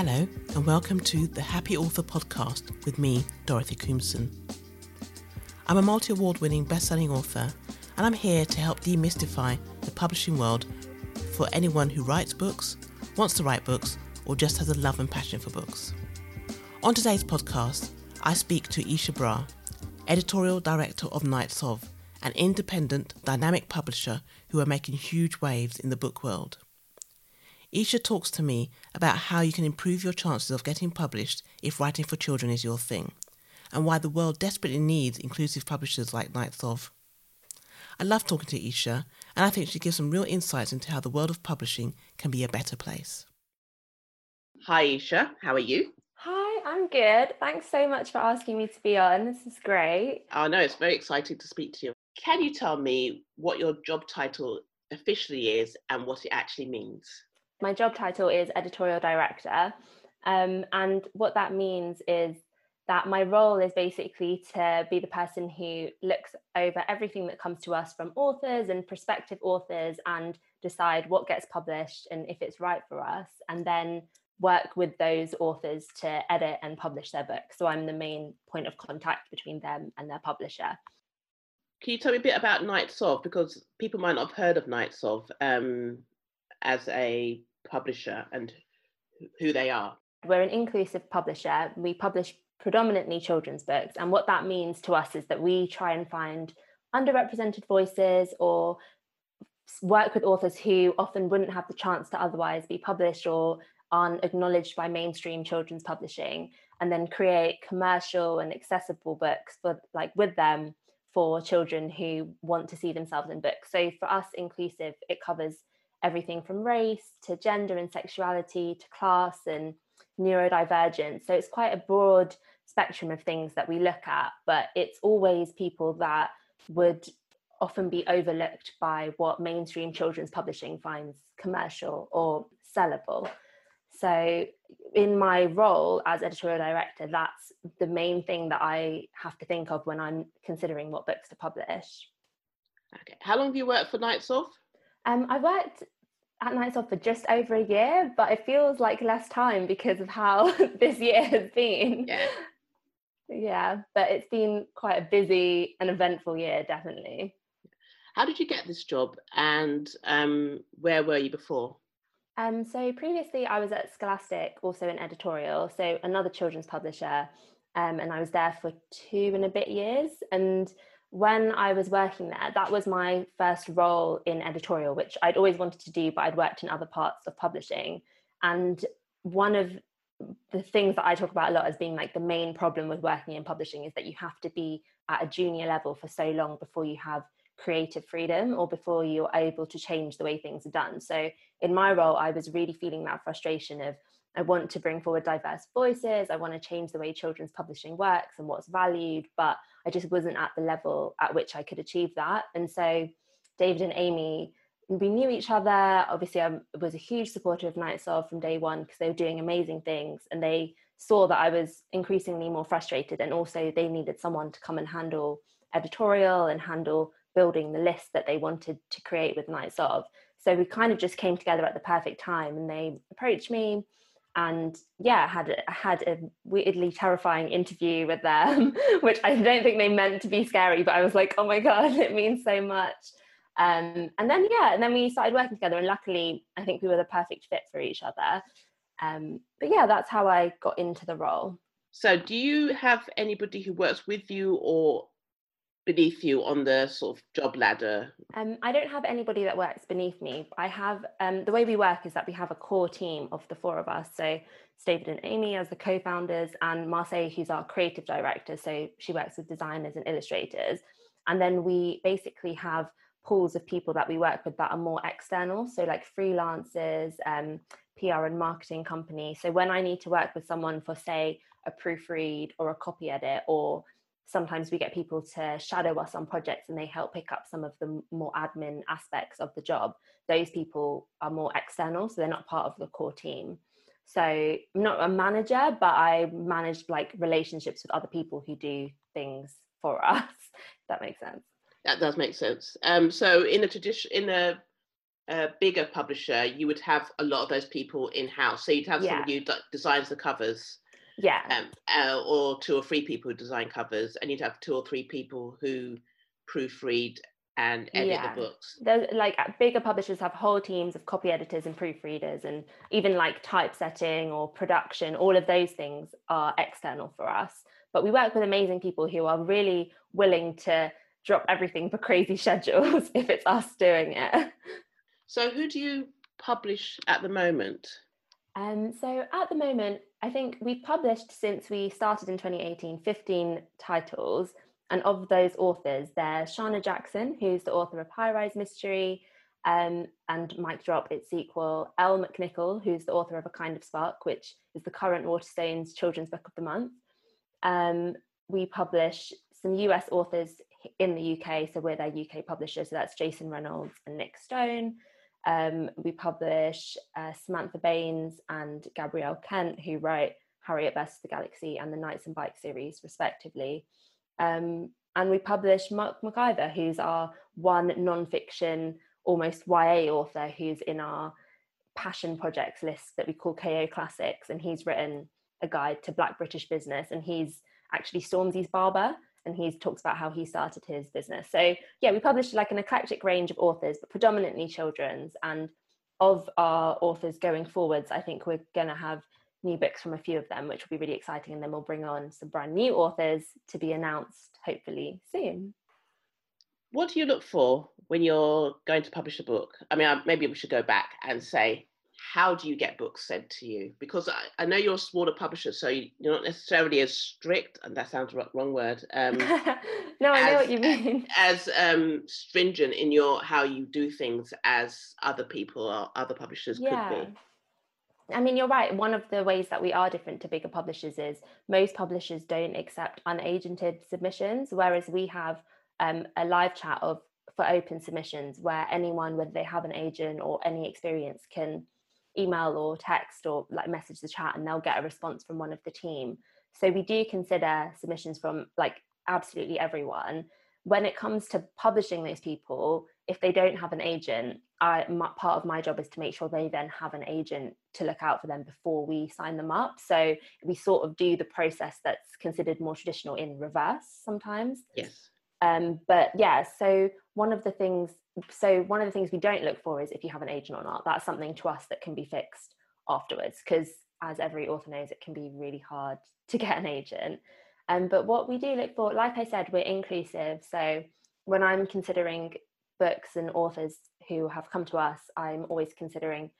Hello, and welcome to the Happy Author podcast with me, Dorothy Koomson. I'm a multi award winning best selling author, and I'm here to help demystify the publishing world for anyone who writes books, wants to write books, or just has a love and passion for books. On today's podcast, I speak to Eishar Brar, editorial director of Knights of, an independent, dynamic publisher who are making huge waves in the book world. Eishar talks to me about how you can improve your chances of getting published if writing for children is your thing, and why the world desperately needs inclusive publishers like Knights of. I love talking to Eishar, and I think she gives some real insights into how the world of publishing can be a better place. Hi, Eishar. How are you? Hi, I'm good. Thanks so much for asking me to be on. This is great. Oh, no, it's very exciting to speak to you. Can you tell me what your job title officially is and what it actually means? My job title is editorial director. Um, and what that means is that my role is basically to be the person who looks over everything that comes to us from authors and prospective authors and decide what gets published and if it's right for us, and then work with those authors to edit and publish their book. So I'm the main point of contact between them and their publisher. Can you tell me a bit about Knights of? Because people might not have heard of Knights of um, as a publisher and who they are? We're an inclusive publisher. We publish predominantly children's books. And what that means to us is that we try and find underrepresented voices or work with authors who often wouldn't have the chance to otherwise be published or aren't acknowledged by mainstream children's publishing and then create commercial and accessible books for like with them for children who want to see themselves in books so for us inclusive it covers everything from race to gender and sexuality to class and neurodivergence. So it's quite a broad spectrum of things that we look at, but it's always people that would often be overlooked by what mainstream children's publishing finds commercial or sellable. So, in my role as editorial director, that's the main thing that I have to think of when I'm considering what books to publish. Okay. How long have you worked for Knights of? Um, I worked at Knights Of for just over a year, but it feels like less time because of how this year has been. Yeah. Yeah, but it's been quite a busy and eventful year, definitely. How did you get this job and um, where were you before? Um, so previously I was at Scholastic, also in editorial, so another children's publisher, um, and I was there for two and a bit years. And when I was working there, that was my first role in editorial, which I'd always wanted to do, but I'd worked in other parts of publishing. And one of the things that I talk about a lot as being like the main problem with working in publishing is that you have to be at a junior level for so long before you have creative freedom or before you're able to change the way things are done. So in my role, I was really feeling that frustration of I want to bring forward diverse voices. I want to change the way children's publishing works and what's valued, but I just wasn't at the level at which I could achieve that. And so David and Aimée, we knew each other. Obviously, I was a huge supporter of Knights of from day one because they were doing amazing things and they saw that I was increasingly more frustrated. And also, they needed someone to come and handle editorial and handle building the list that they wanted to create with Knights of. So we kind of just came together at the perfect time and they approached me and yeah had had a weirdly terrifying interview with them which i don't think they meant to be scary but i was like oh my god it means so much. Um, and then yeah and then we started working together and luckily i think we were the perfect fit for each other. Um, but yeah that's how i got into the role. So do you have anybody who works with you or beneath you on the sort of job ladder? Um, I don't have anybody that works beneath me. I have um, the way we work is that we have a core team of the four of us. So David and Aimée as the co-founders, and Marseille, who's our creative director. So she works with designers and illustrators, and then we basically have pools of people that we work with that are more external. So like freelancers, um, PR and marketing companies. So when I need to work with someone for say a proofread or a copy edit or sometimes we get people to shadow us on projects and they help pick up some of the more admin aspects of the job. Those people are more external so they're not part of the core team. So i'm not a manager but i manage like relationships with other people who do things for us. That makes sense. That does make sense. Um, so in a tradition in a a bigger publisher, you would have a lot of those people in house. So you'd have Yeah. somebody who d- designs the covers, Yeah. um, uh, or two or three people who design covers, and you'd have two or three people who proofread and edit Yeah. the books. There's like uh, bigger publishers have whole teams of copy editors and proofreaders, and even like typesetting or production. All of those things are external for us. But we work with amazing people who are really willing to drop everything for crazy schedules if it's us doing it. So who do you publish at the moment? Um, so at the moment, I think we've published since we started in 2018 15 titles. And of those authors, there's Sharna Jackson, who's the author of High Rise Mystery um, and Mic Drop, its sequel, Elle McNicoll, who's the author of A Kind of Spark, which is the current Waterstones Children's Book of the Month. Um, we publish some US authors in the UK, so we're their UK publisher, so that's Jason Reynolds and Nick Stone. Um, we publish uh, Samantha Baines and Gabrielle Kent, who write Harriet versus the Galaxy and the Knights and Bike series, respectively. Um, and we publish Mark McIver, who's our one non-fiction, almost YA author, who's in our passion projects list that we call KO Classics, and he's written a guide to Black British business, and he's actually Stormzy's barber, and he talks about how he started his business. So yeah, we published like an eclectic range of authors, but predominantly children's. And of our authors going forwards, I think we're going to have new books from a few of them, which will be really exciting. And then we'll bring on some brand new authors to be announced hopefully soon. What do you look for when you're going to publish a book? I mean, maybe we should go back and say, how do you get books sent to you? Because I, I know you're a smaller publisher, so you- you're not necessarily as strict, and that sounds wrong, wrong word, um, no, I know what you mean. as um, stringent in your how you do things as other people or other publishers could be. I mean, you're right. One of the ways that we are different to bigger publishers is most publishers don't accept unagented submissions, whereas we have um, a live chat of for open submissions where anyone, whether they have an agent or any experience, can email or text or like message the chat and they'll get a response from one of the team. So we do consider submissions from like absolutely everyone. When it comes to publishing those people, if they don't have an agent, I, my, part of my job is to make sure they then have an agent to look out for them before we sign them up. So we sort of do the process that's considered more traditional in reverse sometimes. Yes. Um, but yeah, so one of the things, so one of the things we don't look for is if you have an agent or not. That's something to us that can be fixed afterwards, because as every author knows, it can be really hard to get an agent. Um, but what we do look for, like I said, we're inclusive. So when I'm considering books and authors who have come to us, I'm always considering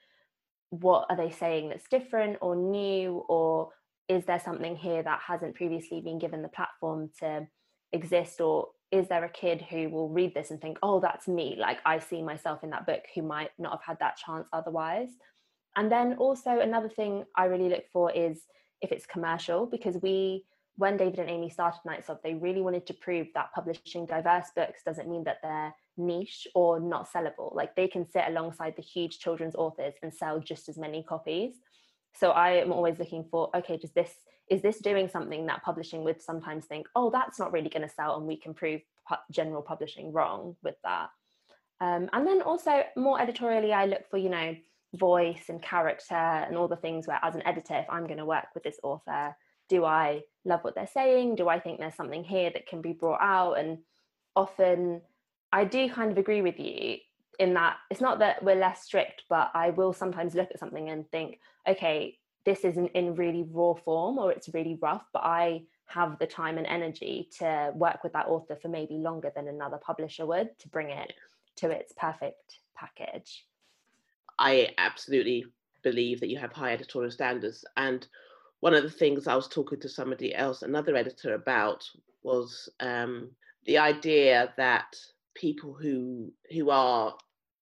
what are they saying that's different or new, or is there something here that hasn't previously been given the platform to exist, or is there a kid who will read this and think, oh, that's me? Like I see myself in that book who might not have had that chance otherwise. And then also another thing I really look for is if it's commercial, because we when David and Aimée started Knights Of, they really wanted to prove that publishing diverse books doesn't mean that they're niche or not sellable. Like they can sit alongside the huge children's authors and sell just as many copies. So I am always looking for, okay, does this is this doing something that publishing would sometimes think, oh, that's not really going to sell, and we can prove pu- general publishing wrong with that. Um, and then also more editorially, I look for, you know, voice and character and all the things where, as an editor, if I'm going to work with this author, do I love what they're saying? Do I think there's something here that can be brought out? And often I do kind of agree with you in that it's not that we're less strict, but I will sometimes look at something and think, okay, this isn't in really raw form or it's really rough, but I have the time and energy to work with that author for maybe longer than another publisher would to bring it to its perfect package. I absolutely believe that you have high editorial standards. And one of the things I was talking to somebody else, another editor, about was um, the idea that people who who are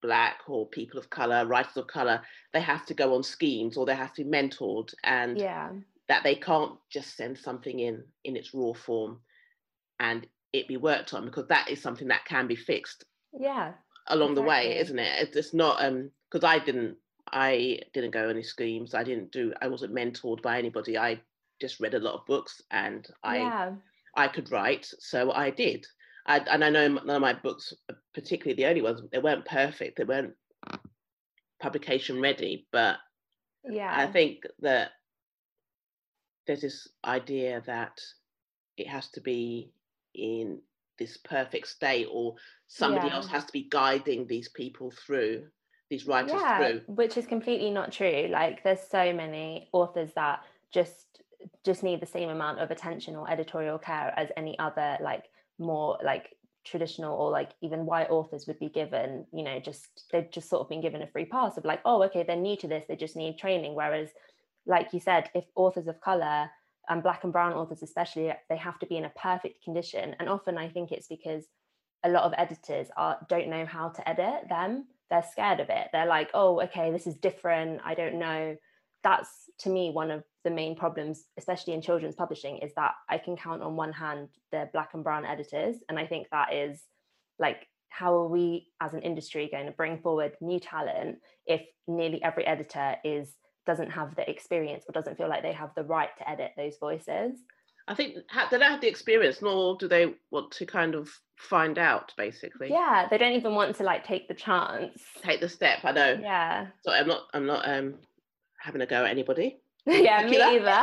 black or people of color, writers of color, they have to go on schemes or they have to be mentored, and Yeah. that they can't just send something in in its raw form and it be worked on because that is something that can be fixed Yeah. along the way isn't it It's- it's not um because i didn't i didn't go any schemes i didn't do i wasn't mentored by anybody i just read a lot of books and i yeah. i could write so i did I, and i know none of my books uh, particularly the only ones they weren't perfect they weren't publication ready. But yeah, I think that there's this idea that it has to be in this perfect state or somebody Yeah. else has to be guiding these people through these writers yeah, through which is completely not true. Like there's so many authors that just just need the same amount of attention or editorial care as any other like more like traditional or like even white authors would be given you know just they've just sort of been given a free pass of like oh okay they're new to this they just need training. Whereas like you said if authors of color and black and brown authors especially they have to be in a perfect condition. And often i think it's because a lot of editors are don't know how to edit them. They're scared of it. They're like oh okay this is different. I don't know that's to me one of the main problems especially in children's publishing is that i can count on one hand the black and brown editors and i think that is like how are we as an industry going to bring forward new talent if nearly every editor is doesn't have the experience or doesn't feel like they have the right to edit those voices? I think they don't have the experience nor do they want to kind of find out basically. Yeah they don't even want to like take the chance. Take the step i know. Yeah. So i'm not i'm not um having a go at anybody. Yeah me either.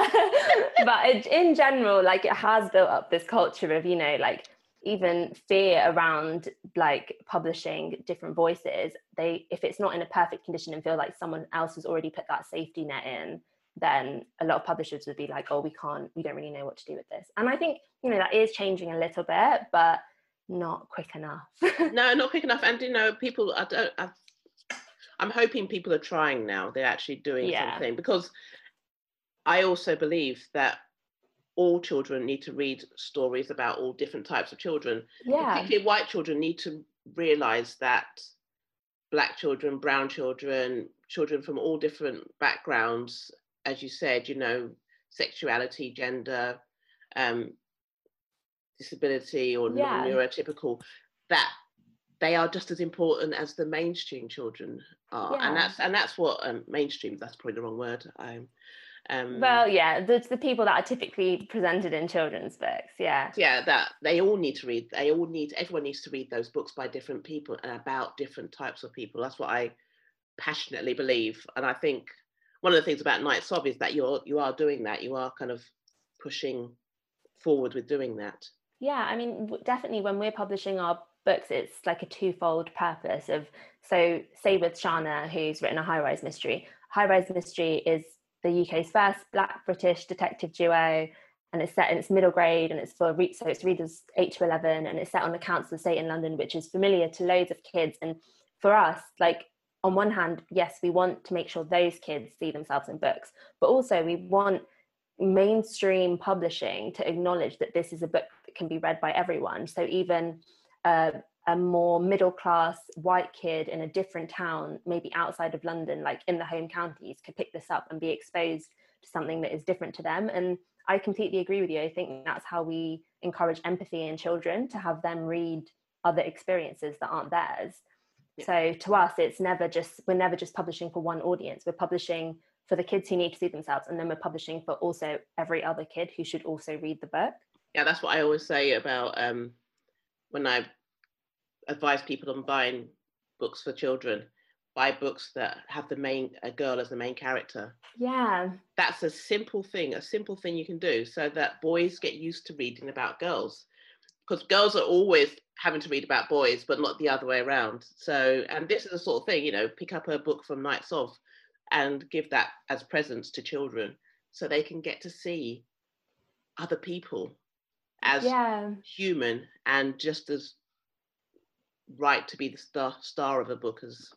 But in general like it has built up this culture of you know like even fear around like publishing different voices. They if it's not in a perfect condition and feel like someone else has already put that safety net in then a lot of publishers would be like oh we can't we don't really know what to do with this. And i think you know that is changing a little bit but not quick enough. No not quick enough. And you know people i don't i i'm hoping people are trying now they're actually doing Yeah. something because i also believe that all children need to read stories about all different types of children yeah particularly white children need to realize that black children brown children children from all different backgrounds as you said you know sexuality gender um, disability or Yeah. neurotypical that they are just as important as the mainstream children are and that's and that's what um, mainstream that's probably the wrong word um, um, well yeah it's the people that are typically presented in children's books yeah. Yeah that they all need to read they all need everyone needs to read those books by different people and about different types of people. That's what i passionately believe and i think one of the things about Knights of is that you're you are doing that you are kind of pushing forward with doing that. Yeah, I mean, definitely when we're publishing our books, it's like a twofold purpose of so say with Sharna, who's written a high rise mystery. High rise mystery is the UK's first Black British detective duo, and it's set in its middle grade, and it's for so it's readers eight to eleven, and it's set on the council estate in London, which is familiar to loads of kids. And for us, like on one hand, yes, we want to make sure those kids see themselves in books, but also we want mainstream publishing to acknowledge that this is a book that can be read by everyone. So even a more middle class white kid in a different town, maybe outside of London, like in the home counties, could pick this up and be exposed to something that is different to them. And I completely agree with you. I think that's how we encourage empathy in children to have them read other experiences that aren't theirs. Yeah. So to us, it's never just, we're never just publishing for one audience. We're publishing for the kids who need to see themselves, and then we're publishing for also every other kid who should also read the book. yeah that's what i always say about um, when i advise people on buying books for children buy books that have the main a girl as the main character Yeah, that's a simple thing, a simple thing you can do so that boys get used to reading about girls. Because girls are always having to read about boys, but not the other way around. So, and this is the sort of thing, you know, pick up a book from Knights Of and give that as presents to children so they can get to see other people as yeah, human and just as right to be the star star of a book as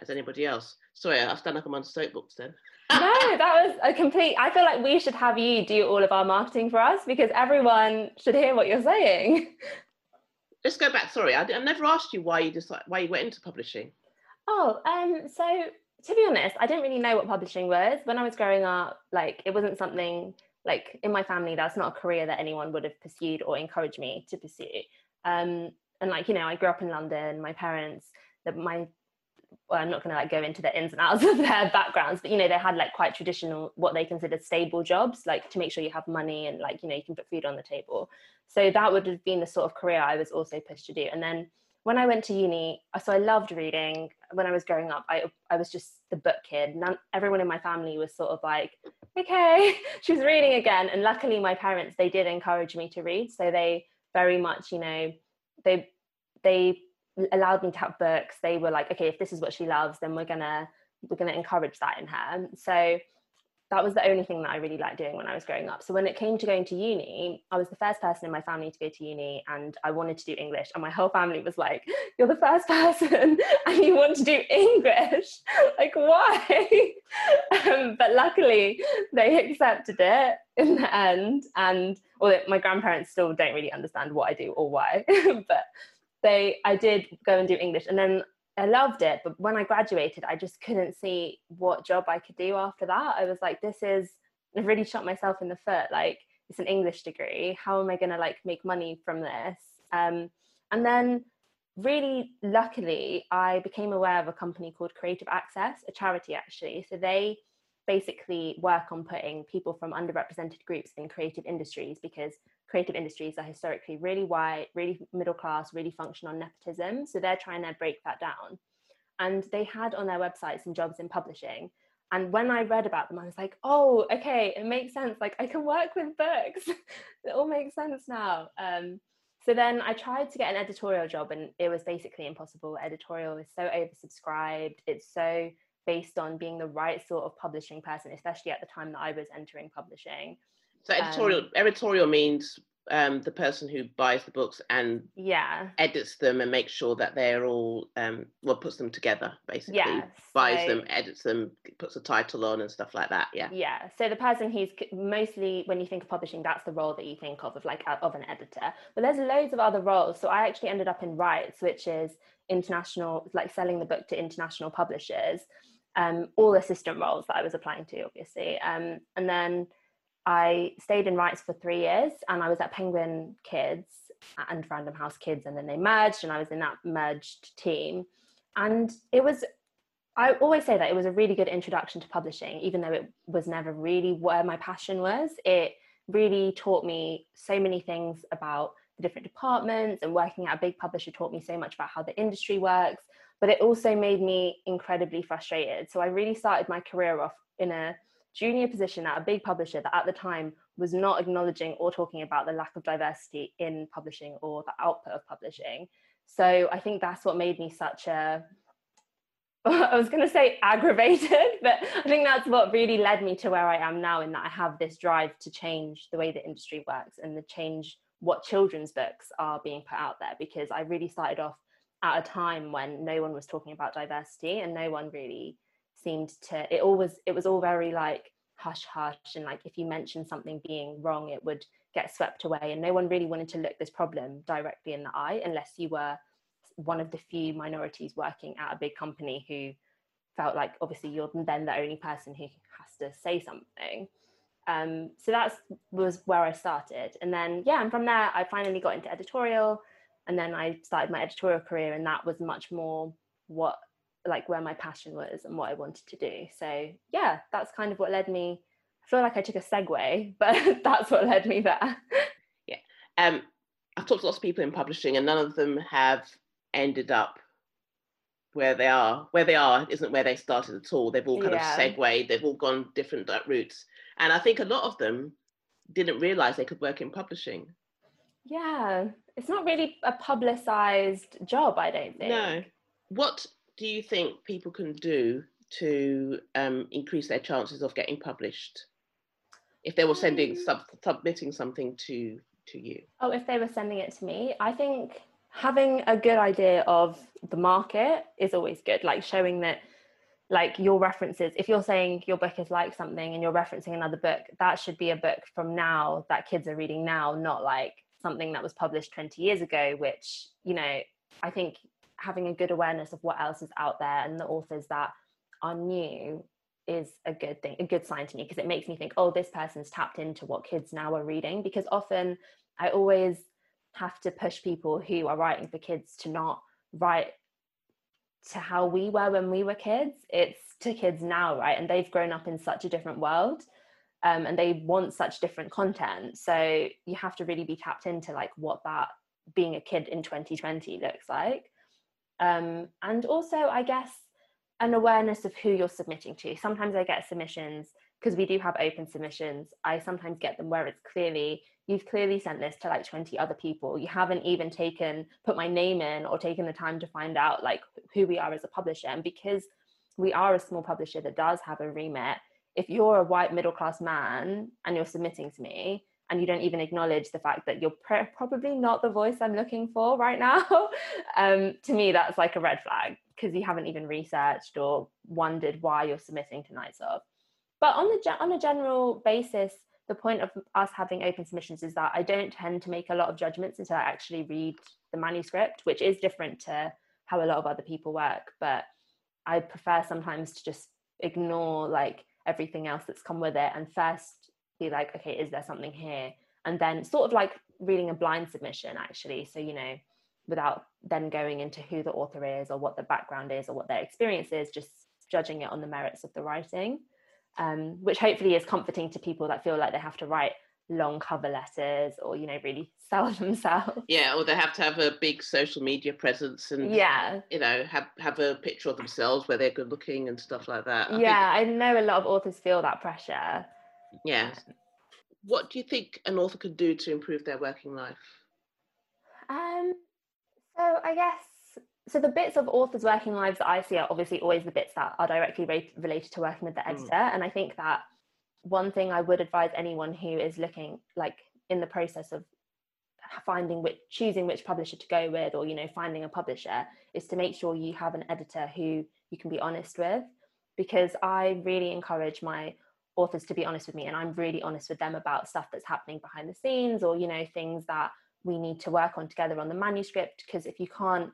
as anybody else. Sorry, I've done like I'm on soapbox then. no, that was a complete. I feel like we should have you do all of our marketing for us because everyone should hear what you're saying. let's go back. Sorry, I, I never asked you why you decided why you went into publishing. Oh, um, so to be honest, I didn't really know what publishing was when I was growing up. Like, it wasn't something like in my family. That's not a career that anyone would have pursued or encouraged me to pursue. Um, and like you know, I grew up in London. My parents, that my well, I'm not going to like go into the ins and outs of their backgrounds, but you know, they had like quite traditional, what they considered stable jobs, like to make sure you have money and like you know you can put food on the table. So that would have been the sort of career I was also pushed to do. And then when I went to uni, so I loved reading. When I was growing up, I I was just the book kid. None, everyone in my family was sort of like, okay, she's reading again. And luckily, my parents they did encourage me to read, so they very much, you know, they they allowed me to have books. They were like, okay, if this is what she loves, then we're gonna we're gonna encourage that in her. So that was the only thing that I really liked doing when I was growing up. So when it came to going to uni, I was the first person in my family to go to uni and I wanted to do English. And my whole family was like, You're the first person and you want to do English. like, why? um, but luckily, they accepted it in the end. And well, my grandparents still don't really understand what I do or why. but they I did go and do English. And then I loved it, but when I graduated, I just couldn't see what job I could do after that. I was like, this is I've really shot myself in the foot. Like, it's an English degree. How am I gonna like make money from this? Um, and then really luckily I became aware of a company called Creative Access, a charity actually. So they basically work on putting people from underrepresented groups in creative industries because creative industries are historically really white, really middle class, really function on nepotism. So they're trying to break that down. And they had on their website some jobs in publishing. And when I read about them, I was like, oh, okay, it makes sense. Like I can work with books. it all makes sense now. Um, so then I tried to get an editorial job and it was basically impossible. Editorial is so oversubscribed. It's so based on being the right sort of publishing person, especially at the time that I was entering publishing. So editorial um, editorial means um, the person who buys the books and yeah. edits them and makes sure that they're all um, well puts them together basically. Yeah, buys so, them edits them puts a title on and stuff like that yeah. Yeah so the person who's mostly when you think of publishing that's the role that you think of of like of an editor. But there's loads of other roles. So I actually ended up in rights which is international like selling the book to international publishers um, all assistant roles that I was applying to obviously. Um, and then I stayed in rights for three years and I was at Penguin Kids and Random House Kids, and then they merged, and I was in that merged team. And it was, I always say that it was a really good introduction to publishing, even though it was never really where my passion was. It really taught me so many things about the different departments, and working at a big publisher taught me so much about how the industry works. But it also made me incredibly frustrated. So I really started my career off in a junior position at a big publisher that at the time was not acknowledging or talking about the lack of diversity in publishing or the output of publishing. So I think that's what made me such a I was going to say aggravated, but I think that's what really led me to where I am now in that I have this drive to change the way the industry works and to change what children's books are being put out there because I really started off at a time when no one was talking about diversity and no one really seemed to it always it was all very like hush hush and like if you mentioned something being wrong it would get swept away and no one really wanted to look this problem directly in the eye unless you were one of the few minorities working at a big company who felt like obviously you're then the only person who has to say something. Um, so that's was where I started and then yeah and from there I finally got into editorial and then I started my editorial career and that was much more what like where my passion was and what I wanted to do. So yeah, that's kind of what led me. I feel like I took a segue, but that's what led me there. Yeah. Um, I've talked to lots of people in publishing, and none of them have ended up where they are. Where they are isn't where they started at all. They've all kind yeah. of segued. They've all gone different routes, and I think a lot of them didn't realize they could work in publishing. Yeah, it's not really a publicized job. I don't think. No. What do you think people can do to um, increase their chances of getting published? If they were sending um, sub, submitting something to to you? Oh if they were sending it to me i think having a good idea of the market is always good like showing that like your references if you're saying your book is like something and you're referencing another book that should be a book from now that kids are reading now not like something that was published 20 years ago which you know i think having a good awareness of what else is out there and the authors that are new is a good thing, a good sign to me because it makes me think, oh, this person's tapped into what kids now are reading. Because often I always have to push people who are writing for kids to not write to how we were when we were kids. It's to kids now, right? And they've grown up in such a different world. Um, and they want such different content. So you have to really be tapped into like what that being a kid in 2020 looks like. Um, and also, I guess, an awareness of who you're submitting to. Sometimes I get submissions because we do have open submissions. I sometimes get them where it's clearly you've clearly sent this to like 20 other people. You haven't even taken put my name in or taken the time to find out like who we are as a publisher. And because we are a small publisher that does have a remit, if you're a white middle class man and you're submitting to me, and you don't even acknowledge the fact that you're pr- probably not the voice I'm looking for right now, um, to me, that's like a red flag because you haven't even researched or wondered why you're submitting to Knights Of. But on the on a general basis, the point of us having open submissions is that I don't tend to make a lot of judgments until I actually read the manuscript, which is different to how a lot of other people work. But I prefer sometimes to just ignore like everything else that's come with it and first be like, okay, is there something here? And then sort of like reading a blind submission, actually. So, you know, without then going into who the author is or what the background is or what their experience is, just judging it on the merits of the writing, um, which hopefully is comforting to people that feel like they have to write long cover letters or you know really sell themselves yeah or they have to have a big social media presence and yeah you know have have a picture of themselves where they're good looking and stuff like that I yeah think... i know a lot of authors feel that pressure yeah. What do you think an author could do to improve their working life? Um, so I guess so. The bits of authors' working lives that I see are obviously always the bits that are directly re- related to working with the hmm. editor, mm. and I think that one thing I would advise anyone who is looking like in the process of finding which choosing which publisher to go with or you know finding a publisher is to make sure you have an editor who you can be honest with because i really encourage my authors to be honest with me and i'm really honest with them about stuff that's happening behind the scenes or you know things that we need to work on together on the manuscript because if you can't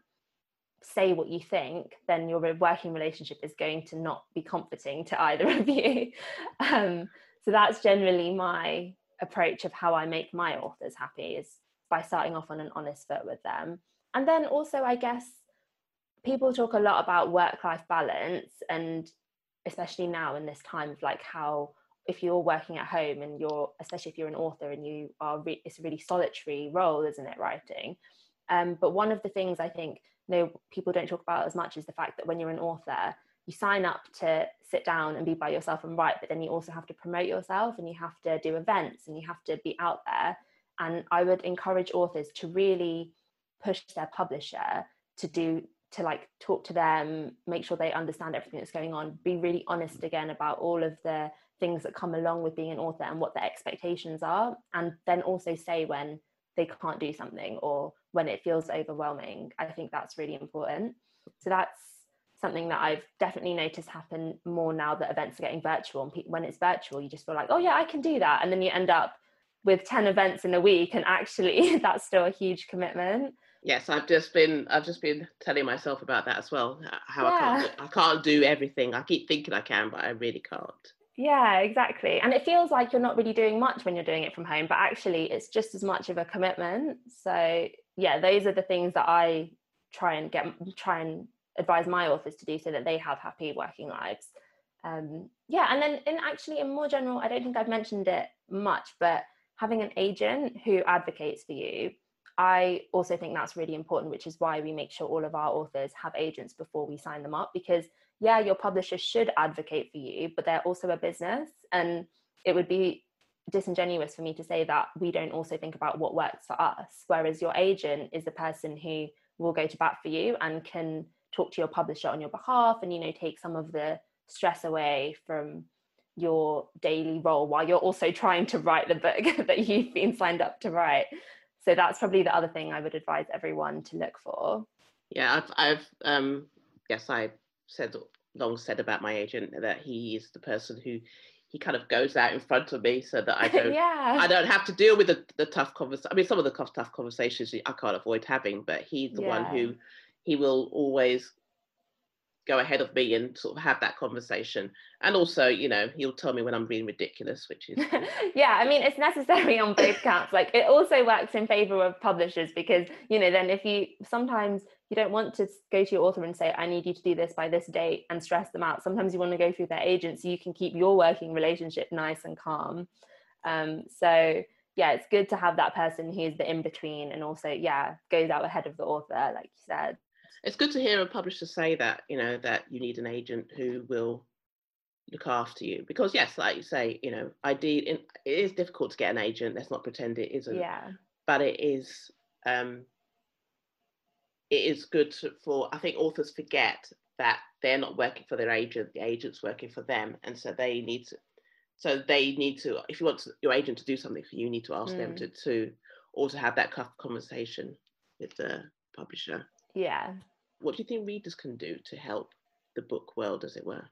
say what you think then your working relationship is going to not be comforting to either of you. Um, so that's generally my approach of how i make my authors happy is by starting off on an honest foot with them. And then also i guess people talk a lot about work life balance and especially now in this time of like how if you're working at home and you're especially if you're an author and you are re- it's a really solitary role isn't it writing? Um, but one of the things i think you know people don't talk about as much is the fact that when you're an author you sign up to sit down and be by yourself and write but then you also have to promote yourself and you have to do events and you have to be out there. And i would encourage authors to really push their publisher to do to like talk to them make sure they understand everything that's going on be really honest mm. again about all of the things that come along with being an author and what their expectations are and then also say when they can't do something or when it feels overwhelming. I think that's really important. So that's something that i've definitely noticed happen more now that events are getting virtual and when it's virtual you just feel like oh yeah i can do that. And then you end up with 10 events in a week and actually that's still a huge commitment yes i've just been i've just been telling myself about that as well how yeah. I, can't, I can't do everything. I keep thinking i can but i really can't. Yeah exactly. And it feels like you're not really doing much when you're doing it from home but actually it's just as much of a commitment. So yeah those are the things that i try and get try and advise my authors to do so that they have happy working lives. Um, yeah and then in actually in more general i don't think i've mentioned it much but having an agent who advocates for you I also think that's really important, which is why we make sure all of our authors have agents before we sign them up. Because, yeah, your publisher should advocate for you, but they're also a business. And it would be disingenuous for me to say that we don't also think about what works for us. Whereas your agent is the person who will go to bat for you and can talk to your publisher on your behalf and, you know, take some of the stress away from your daily role while you're also trying to write the book that you've been signed up to write so that's probably the other thing I would advise everyone to look for. Yeah, I've, I've um, yes, I said long said about my agent that he is the person who he kind of goes out in front of me so that I don't yeah. I don't have to deal with the, the tough conversation. I mean, some of the tough tough conversations I can't avoid having, but he's the yeah. one who he will always go ahead of me and sort of have that conversation. And also, you know, he'll tell me when I'm being ridiculous, which is yeah, I mean it's necessary on both counts. Like it also works in favor of publishers because, you know, then if you sometimes you don't want to go to your author and say, I need you to do this by this date and stress them out. Sometimes you want to go through their agent so you can keep your working relationship nice and calm. Um, so yeah, it's good to have that person who's the in between and also, yeah, goes out ahead of the author, like you said. It's good to hear a publisher say that, you know, that you need an agent who will look after you. Because yes like you say you know ID it is difficult to get an agent. Let's not pretend it isn't. Yeah. But it is um it is good to, for i think authors forget that they're not working for their agent the agent's working for them. And so they need to so they need to if you want to, your agent to do something for you you need to ask mm. them to to or to have that conversation with the publisher yeah what do you think readers can do to help the book world as it were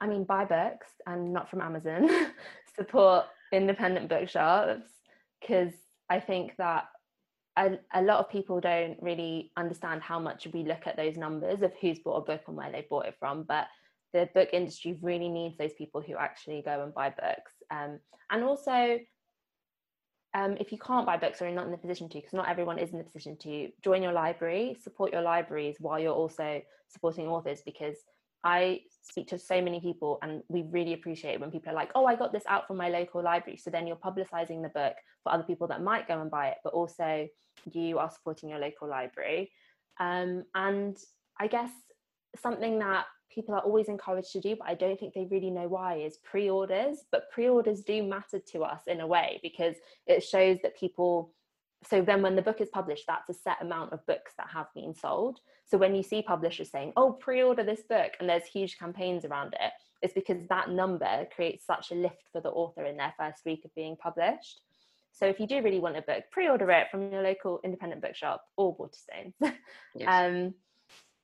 I mean, buy books and not from Amazon, support independent bookshops, because I think that a, a, lot of people don't really understand how much we look at those numbers of who's bought a book and where they bought it from. But the book industry really needs those people who actually go and buy books. Um, and also, um, if you can't buy books or you're not in the position to, because not everyone is in the position to, join your library, support your libraries while you're also supporting authors because I speak to so many people and we really appreciate when people are like, oh, I got this out from my local library. So then you're publicizing the book for other people that might go and buy it, but also you are supporting your local library. Um, and I guess something that people are always encouraged to do, but I don't think they really know why, is pre orders. But pre orders do matter to us in a way because it shows that people so then when the book is published that's a set amount of books that have been sold so when you see publishers saying oh pre-order this book and there's huge campaigns around it it's because that number creates such a lift for the author in their first week of being published so if you do really want a book pre-order it from your local independent bookshop or waterstones yes. um,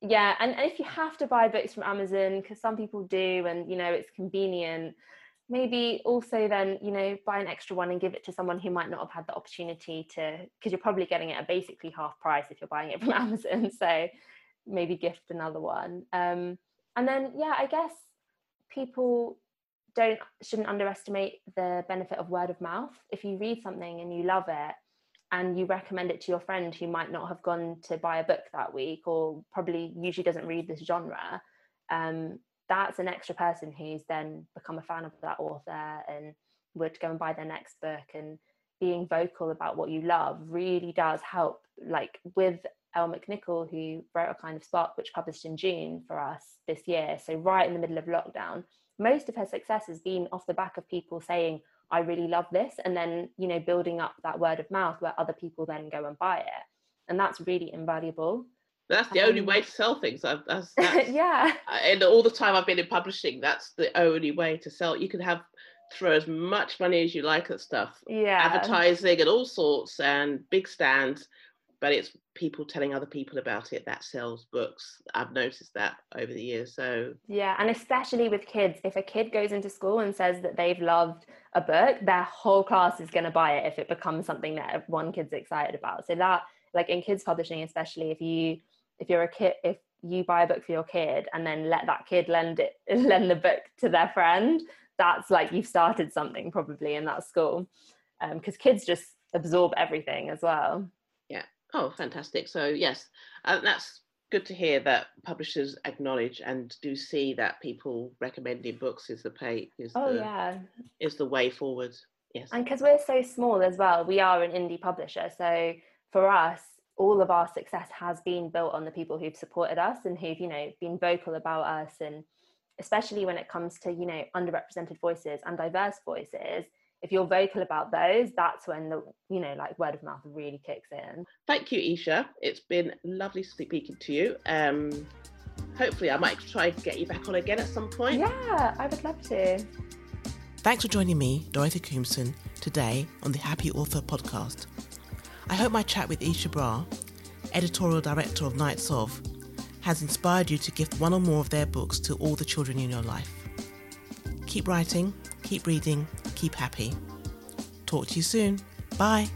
yeah and, and if you have to buy books from amazon because some people do and you know it's convenient maybe also then you know buy an extra one and give it to someone who might not have had the opportunity to because you're probably getting it at basically half price if you're buying it from amazon so maybe gift another one. Um, and then yeah i guess people don't shouldn't underestimate the benefit of word of mouth. If you read something and you love it and you recommend it to your friend who might not have gone to buy a book that week or probably usually doesn't read this genre um, that's an extra person who's then become a fan of that author and would go and buy their next book. And being vocal about what you love really does help like with Elle McNicoll who wrote a kind of spark which published in June for us this year. So right in the middle of lockdown most of her success has been off the back of people saying I really love this and then you know building up that word of mouth where other people then go and buy it and that's really invaluable that's the um, only way to sell things. That's, that's, yeah. And all the time I've been in publishing, that's the only way to sell. You can have throw as much money as you like at stuff, yeah, advertising and all sorts, and big stands. But it's people telling other people about it that sells books. I've noticed that over the years. So yeah, and especially with kids, if a kid goes into school and says that they've loved a book, their whole class is going to buy it if it becomes something that one kid's excited about. So that, like in kids publishing, especially if you if you're a kid if you buy a book for your kid and then let that kid lend it lend the book to their friend that's like you've started something probably in that school because um, kids just absorb everything as well oh fantastic. So yes uh, that's good to hear that publishers acknowledge and do see that people recommending books is the pay is oh the, yeah. is the way forward. Yes. And because we're so small as well we are an indie publisher. So for us all of our success has been built on the people who've supported us and who've you know been vocal about us. And especially when it comes to you know underrepresented voices and diverse voices if you're vocal about those that's when the you know like word of mouth really kicks in. Thank you Eishar. It's been lovely speaking to you. Um hopefully i might try to get you back on again at some point. Yeah i would love to. Thanks for joining me dorothy Koomson, today on the happy author podcast. I hope my chat with Eishar Brar, editorial director of Knights of, has inspired you to gift one or more of their books to all the children in your life. Keep writing, keep reading, keep happy. Talk to you soon. Bye.